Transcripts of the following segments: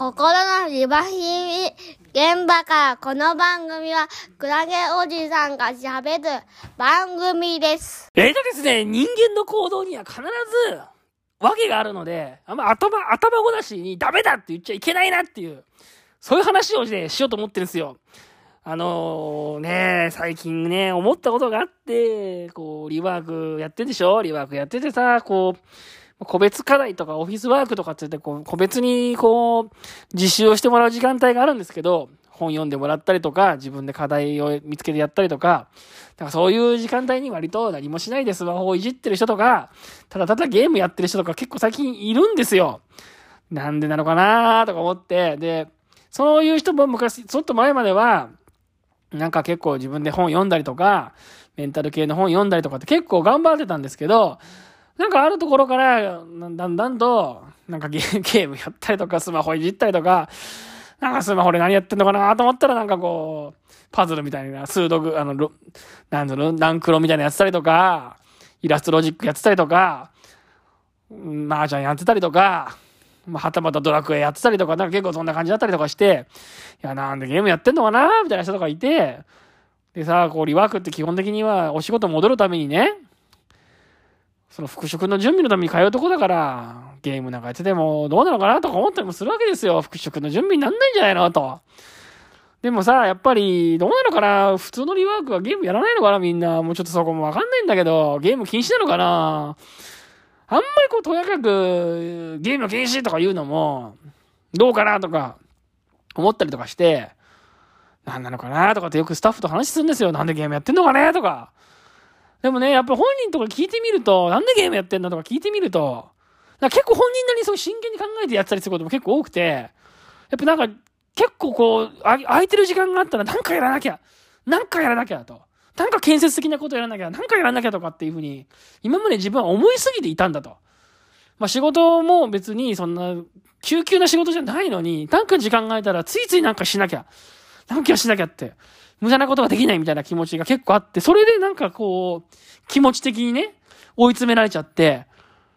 心のリバヒミ現場からこの番組はクラゲおじさんが喋る番組です。えーとですね、人間の行動には必ず、わけがあるので、あんま頭、頭ごなしにダメだって言っちゃいけないなっていう、そういう話をね、しようと思ってるんですよ。あのー、ね、最近ね、思ったことがあって、こう、リワークやってるでしょ？リワークやっててさ、こう、個別課題とかオフィスワークとかって言って、こう、個別にこう、実習をしてもらう時間帯があるんですけど、本読んでもらったりとか、自分で課題を見つけてやったりとか、だからそういう時間帯に割と何もしないでスマホをいじってる人とか、ただただゲームやってる人とか結構最近いるんですよ。なんでなのかなとか思って、で、そういう人も昔、ちょっと前までは、なんか結構自分で本読んだりとか、メンタル系の本読んだりとかって結構頑張ってたんですけど、なんかあるところから、だんだんと、なんか ゲームやったりとか、スマホいじったりとか、なんかスマホで何やってんのかなと思ったらなんかこう、パズルみたいな、数読、あの、なんだろう、ランクロみたいなやってたりとか、イラストロジックやってたりとか、うん麻雀やってたりとか、まあ、はたまたドラクエやってたりとか、なんか結構そんな感じだったりとかして、いや、なんでゲームやってんのかなみたいな人とかいて、でさ、こう、リワークって基本的にはお仕事戻るためにね、その復職の準備のために通うとこだから、ゲームなんかやっててもどうなのかなとか思ったりもするわけですよ。復職の準備になんないんじゃないのと。でもさ、やっぱり、どうなのかな？普通のリワークはゲームやらないのかな？みんな。もうちょっとそこもわかんないんだけど、ゲーム禁止なのかな？あんまりこう、とやかく、ゲーム禁止とか言うのも、どうかなとか、思ったりとかして、なんなのかなとかってよくスタッフと話するんですよ。なんでゲームやってんのかね？とか。でもね、やっぱ本人とか聞いてみると、なんでゲームやってんのとか聞いてみると、結構本人なりにそう真剣に考えてやったりすることも結構多くて、やっぱなんか結構こう、空いてる時間があったらなんかやらなきゃ、なんかやらなきゃと。なんか建設的なことやらなきゃ、なんかやらなきゃとかっていうふうに、今まで自分は思いすぎていたんだと。まあ仕事も別にそんな、救急な仕事じゃないのに、なんか時間が空いたらついついなんかしなきゃ、なんかしなきゃって、無駄なことができないみたいな気持ちが結構あって、それでなんかこう、気持ち的にね、追い詰められちゃって、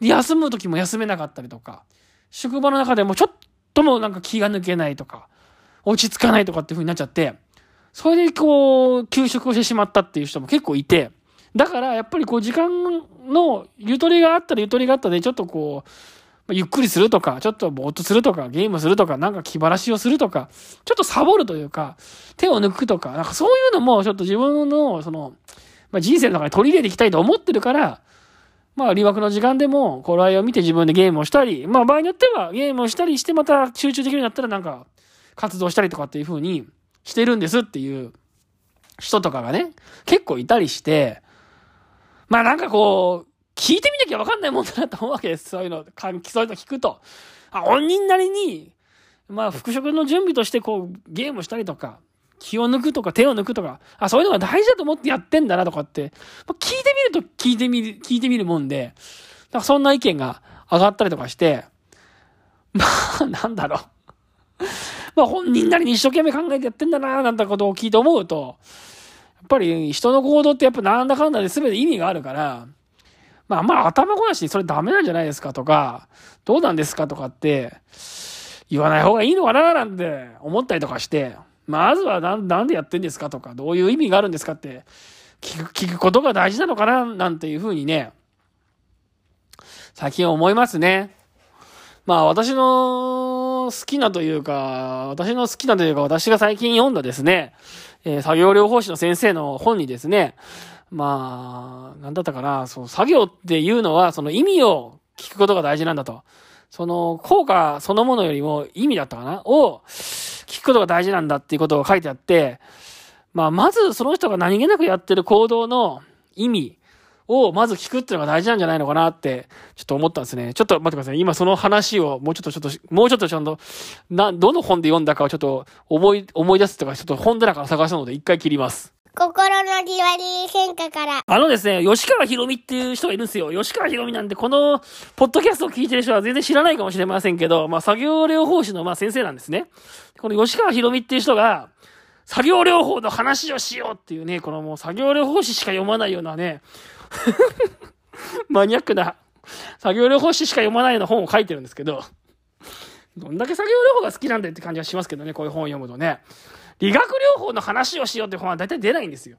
休む時も休めなかったりとか、職場の中でもちょっともなんか気が抜けないとか、落ち着かないとかっていう風になっちゃって、それでこう、休職をしてしまったっていう人も結構いて、だからやっぱりこう時間のゆとりがあったらゆとりがあったで、ちょっとこう、ゆっくりするとか、ちょっとぼーっとするとか、ゲームするとか、なんか気晴らしをするとか、ちょっとサボるというか、手を抜くとか、なんかそういうのもちょっと自分の、その、まあ、人生の中に取り入れていきたいと思ってるから、まあ、理学の時間でも、頃合いを見て自分でゲームをしたり、まあ、場合によってはゲームをしたりして、また集中できるようになったら、なんか、活動したりとかっていう風にしてるんですっていう人とかがね、結構いたりして、まあなんかこう、聞いてみなきゃわかんないもんだなと思うわけです。そういうの、そういうの聞くと。あ、本人なりに、まあ、復職の準備としてこう、ゲームしたりとか、気を抜くとか手を抜くとか、あ、そういうのが大事だと思ってやってんだなとかって、まあ、聞いてみると聞いてみる、聞いてみるもんで、なんかそんな意見が上がったりとかして、まあ、なんだろう。まあ本人なりに一生懸命考えてやってんだな、なんてことを聞いて思うと、やっぱり人の行動ってやっぱなんだかんだで全て意味があるから、まあまあ頭ごなしにそれダメなんじゃないですかとか、どうなんですかとかって言わない方がいいのかななんて思ったりとかして、まずはなんでやってんですかとか、どういう意味があるんですかって聞く、聞くことが大事なのかななんていうふうにね、最近思いますね。まあ私の好きなというか、私の好きなというか私が最近読んだですね、えー作業療法士の先生の本にですね、まあ、なんだったかな、そう、作業っていうのはその意味を聞くことが大事なんだと。その効果そのものよりも意味だったかなを聞くことが大事なんだっていうことが書いてあって、まあまずその人が何気なくやってる行動の意味をまず聞くっていうのが大事なんじゃないのかなって、ちょっと思ったんですね。ちょっと待ってください。今その話をもうちょっとちょっと、もうちょっとちゃんと、な、どの本で読んだかをちょっと思い、思い出すとか、ちょっと本棚から探したので一回切ります。心のリワリー変化から。あのですね、吉川博美っていう人がいるんですよ。吉川博美なんて、この、ポッドキャストを聞いてる人は全然知らないかもしれませんけど、まあ、作業療法士の、まあ、先生なんですね。この吉川博美っていう人が、作業療法の話をしようっていうね、このもう作業療法士しか読まないようなね、マニアックな、作業療法士しか読まないような本を書いてるんですけど、どんだけ作業療法が好きなんだよって感じがしますけどね、こういう本を読むとね。理学療法の話をしようって本は大体出ないんですよ。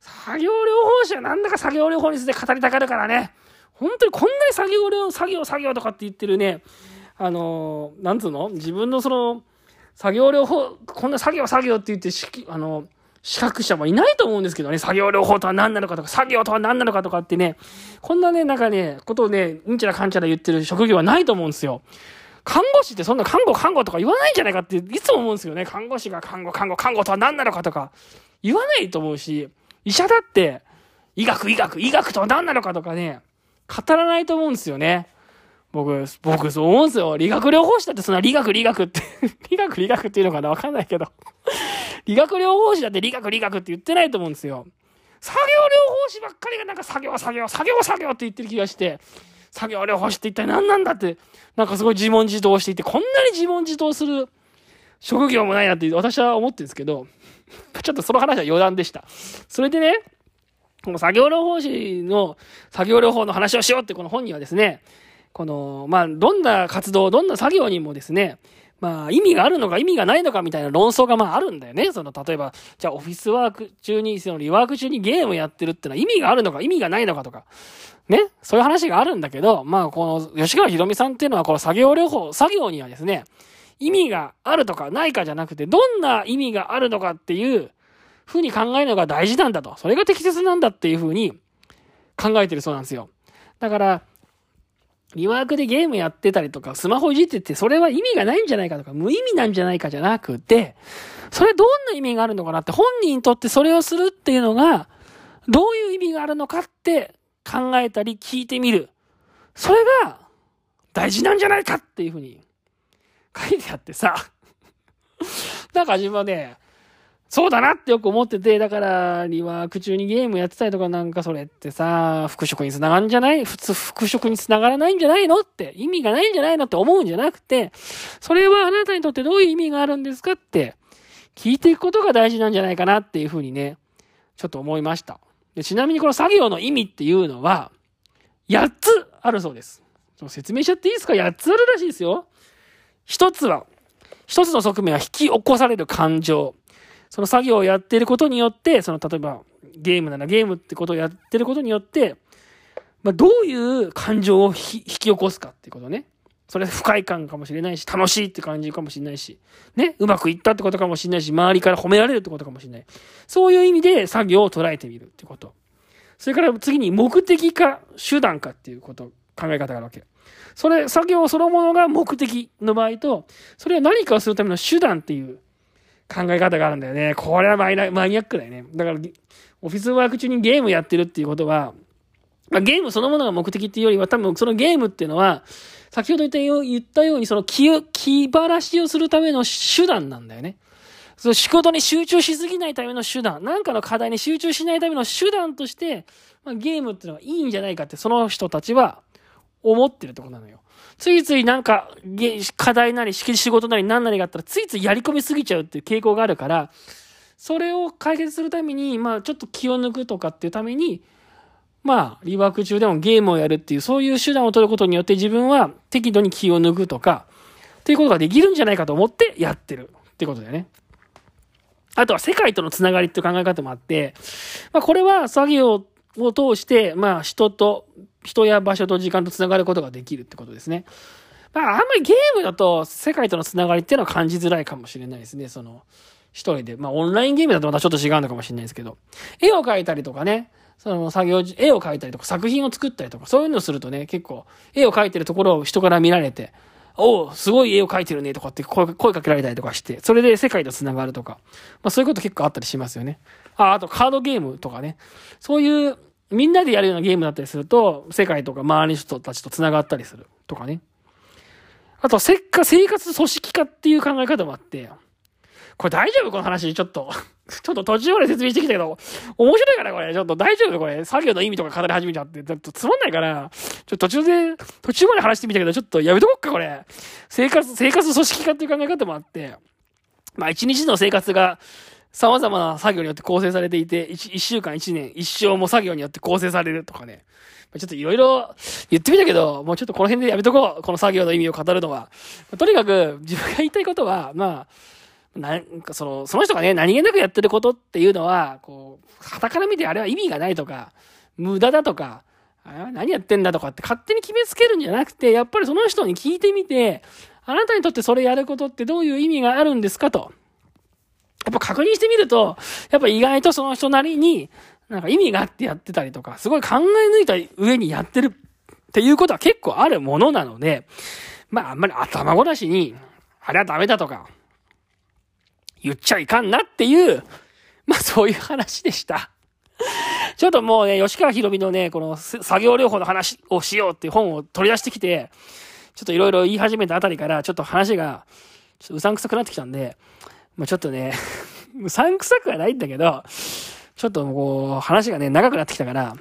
作業療法士はなんだか作業療法について語りたがるからね。本当にこんなに作業療、作業作業とかって言ってるね、あの、なんつうの？自分のその、作業療法、こんな作業作業って言ってし、あの、資格者もいないと思うんですけどね、作業療法とは何なのかとか、作業とは何なのかとかってね、こんなね、なんかね、ことをね、うんちゃらかんちゃら言ってる職業はないと思うんですよ。看護師ってそんな看護看護とか言わないんじゃないかっていつも思うんですよね。看護師が看護看護看護とは何なのかとか言わないと思うし、医者だって医学医学医学とは何なのかとかね、語らないと思うんですよね。僕、僕そう思うんですよ。理学療法士だってそんな理学理学って 理学理学っていうのかな？わかんないけど理学療法士だって理学理学って言ってないと思うんですよ。作業療法士ばっかりがなんか作業作業作業作業って言ってる気がして、作業療法士って一体何なんだって、なんかすごい自問自答していて、こんなに自問自答する職業もないなって私は思ってるんですけど、ちょっとその話は余談でした。それでね、この作業療法士の作業療法の話をしようってこの本にはですね、この、まあ、どんな活動、どんな作業にもですね、まあ、意味があるのか意味がないのかみたいな論争がまああるんだよね。その、例えば、じゃあオフィスワーク中に、そのリワーク中にゲームやってるってのは意味があるのか意味がないのかとか、ね、そういう話があるんだけど、まあ、この吉川ひろみさんっていうのは、この作業療法、作業にはですね、意味があるとかないかじゃなくて、どんな意味があるのかっていうふうに考えるのが大事なんだと。それが適切なんだっていうふうに考えてるそうなんですよ。だから、リワークでゲームやってたりとか、スマホいじってて、それは意味がないんじゃないかとか、無意味なんじゃないかじゃなくて、それどんな意味があるのかなって、本人にとってそれをするっていうのが、どういう意味があるのかって考えたり聞いてみる。それが大事なんじゃないかっていうふうに書いてあってさ。なんか自分はね、そうだなってよく思ってて、だから、リワーク中にゲームやってたりとかなんかそれってさ、復職につながるんじゃない？普通復職につながらないんじゃないのって意味がないんじゃないのって思うんじゃなくて、それはあなたにとってどういう意味があるんですかって聞いていくことが大事なんじゃないかなっていうふうにね、ちょっと思いました。でちなみにこの作業の意味っていうのは、8つあるそうです。説明しちゃっていいですか ?8 つあるらしいですよ。1つは、1つの側面は引き起こされる感情。その作業をやっていることによって、その例えばゲームならゲームってことをやってることによって、まあ、どういう感情を引き起こすかっていうことね。それ不快感かもしれないし、楽しいって感じかもしれないし、ね、うまくいったってことかもしれないし、周りから褒められるってことかもしれない。そういう意味で作業を捉えてみるってこと。それから次に目的か手段かっていうこと、考え方があるわけ。それ、作業そのものが目的の場合と、それは何かをするための手段っていう考え方があるんだよね。これはマイナマニアックだよね。だから、オフィスワーク中にゲームやってるっていうことは、まあ、ゲームそのものが目的っていうよりは、多分そのゲームっていうのは、先ほど言ったよ言ったように、その気、気晴らしをするための手段なんだよね。その仕事に集中しすぎないための手段、なんかの課題に集中しないための手段として、まあ、ゲームっていうのはいいんじゃないかって、その人たちは思ってるってことなのよ。ついついなんか、課題なり、仕事なり何なりがあったら、ついついやり込みすぎちゃうっていう傾向があるから、それを解決するために、まあ、ちょっと気を抜くとかっていうために、まあ、リワーク中でもゲームをやるっていう、そういう手段を取ることによって自分は適度に気を抜くとか、っていうことができるんじゃないかと思ってやってるってことだよね。あとは世界とのつながりっていう考え方もあって、まあこれは作業を通して、まあ人と、人や場所と時間とつながることができるってことですね。まああんまりゲームだと世界とのつながりっていうのは感じづらいかもしれないですね。その、一人で。まあオンラインゲームだとまたちょっと違うのかもしれないですけど。絵を描いたりとかね、その作業、絵を描いたりとか作品を作ったりとか、そういうのをするとね、結構、絵を描いてるところを人から見られて、おおすごい絵を描いてるねとかって声声かけられたりとかして、それで世界と繋がるとか、まあそういうこと結構あったりしますよね。あ、あとカードゲームとかね。そういう、みんなでやるようなゲームだったりすると、世界とか周りの人たちと繋がったりするとかね。あと、せっか、生活組織化っていう考え方もあって、これ大丈夫？この話、ちょっと。ちょっと途中まで説明してきたけど、面白いかなこれ。ちょっと大丈夫？これ。作業の意味とか語り始めちゃって。ちょっとつまんないから。ちょっと途中で、途中まで話してみたけど、ちょっとやめとこっか、これ。生活、生活組織化っていう考え方もあって。まあ、一日の生活が、様々な作業によって構成されていて、一週間一年、一生も作業によって構成されるとかね。ちょっといろいろ言ってみたけど、もうちょっとこの辺でやめとこう。この作業の意味を語るのは。とにかく、自分が言いたいことは、まあ、なんかその、その人がね、何気なくやってることっていうのは、こう、旗から見てあれは意味がないとか、無駄だとか、あ何やってんだとかって勝手に決めつけるんじゃなくて、やっぱりその人に聞いてみて、あなたにとってそれやることってどういう意味があるんですかと。やっぱ確認してみると、やっぱ意外とその人なりに、なんか意味があってやってたりとか、すごい考え抜いた上にやってるっていうことは結構あるものなので、まああんまり頭ごなしに、あれはダメだとか、言っちゃいかんなっていう、まあそういう話でした。ちょっともうね、吉川博美のね、この作業療法の話をしようっていう本を取り出してきて、ちょっといろいろ言い始めたあたりから、ちょっと話が、ちょっとうさんくさくなってきたんで、まあ、ちょっとね、うさんくさくはないんだけど、ちょっとこう、話がね、長くなってきたから、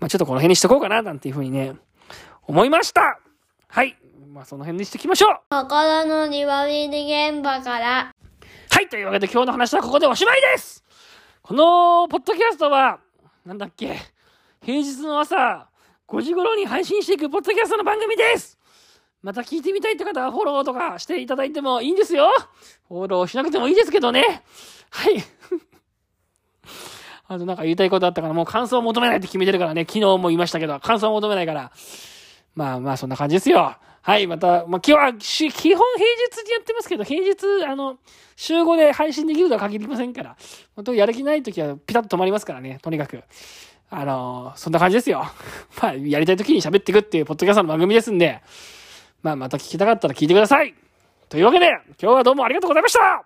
まあ、ちょっとこの辺にしとこうかな、なんていうふうにね、思いました。はい。まあ、その辺にしていきましょう。心の庭見現場から。はい、というわけで今日の話はここでおしまいです。この、ポッドキャストは、なんだっけ、平日の朝、5時頃に配信していくポッドキャストの番組ですまた聞いてみたいって方はフォローとかしていただいてもいいんですよフォローしなくてもいいですけどね。はい。あとなんか言いたいことあったから、もう感想を求めないって決めてるからね、昨日も言いましたけど、感想を求めないから。まあまあそんな感じですよ。はい、また、まあ今日は、基本平日にやってますけど、平日、あの、週5で配信できるとは限りませんから、本当やる気ない時はピタッと止まりますからね、とにかく。あのそんな感じですよ。まあ、やりたい時に喋っていくっていうポッドキャストの番組ですんで、まあまた聞きたかったら聞いてください。というわけで、今日はどうもありがとうございました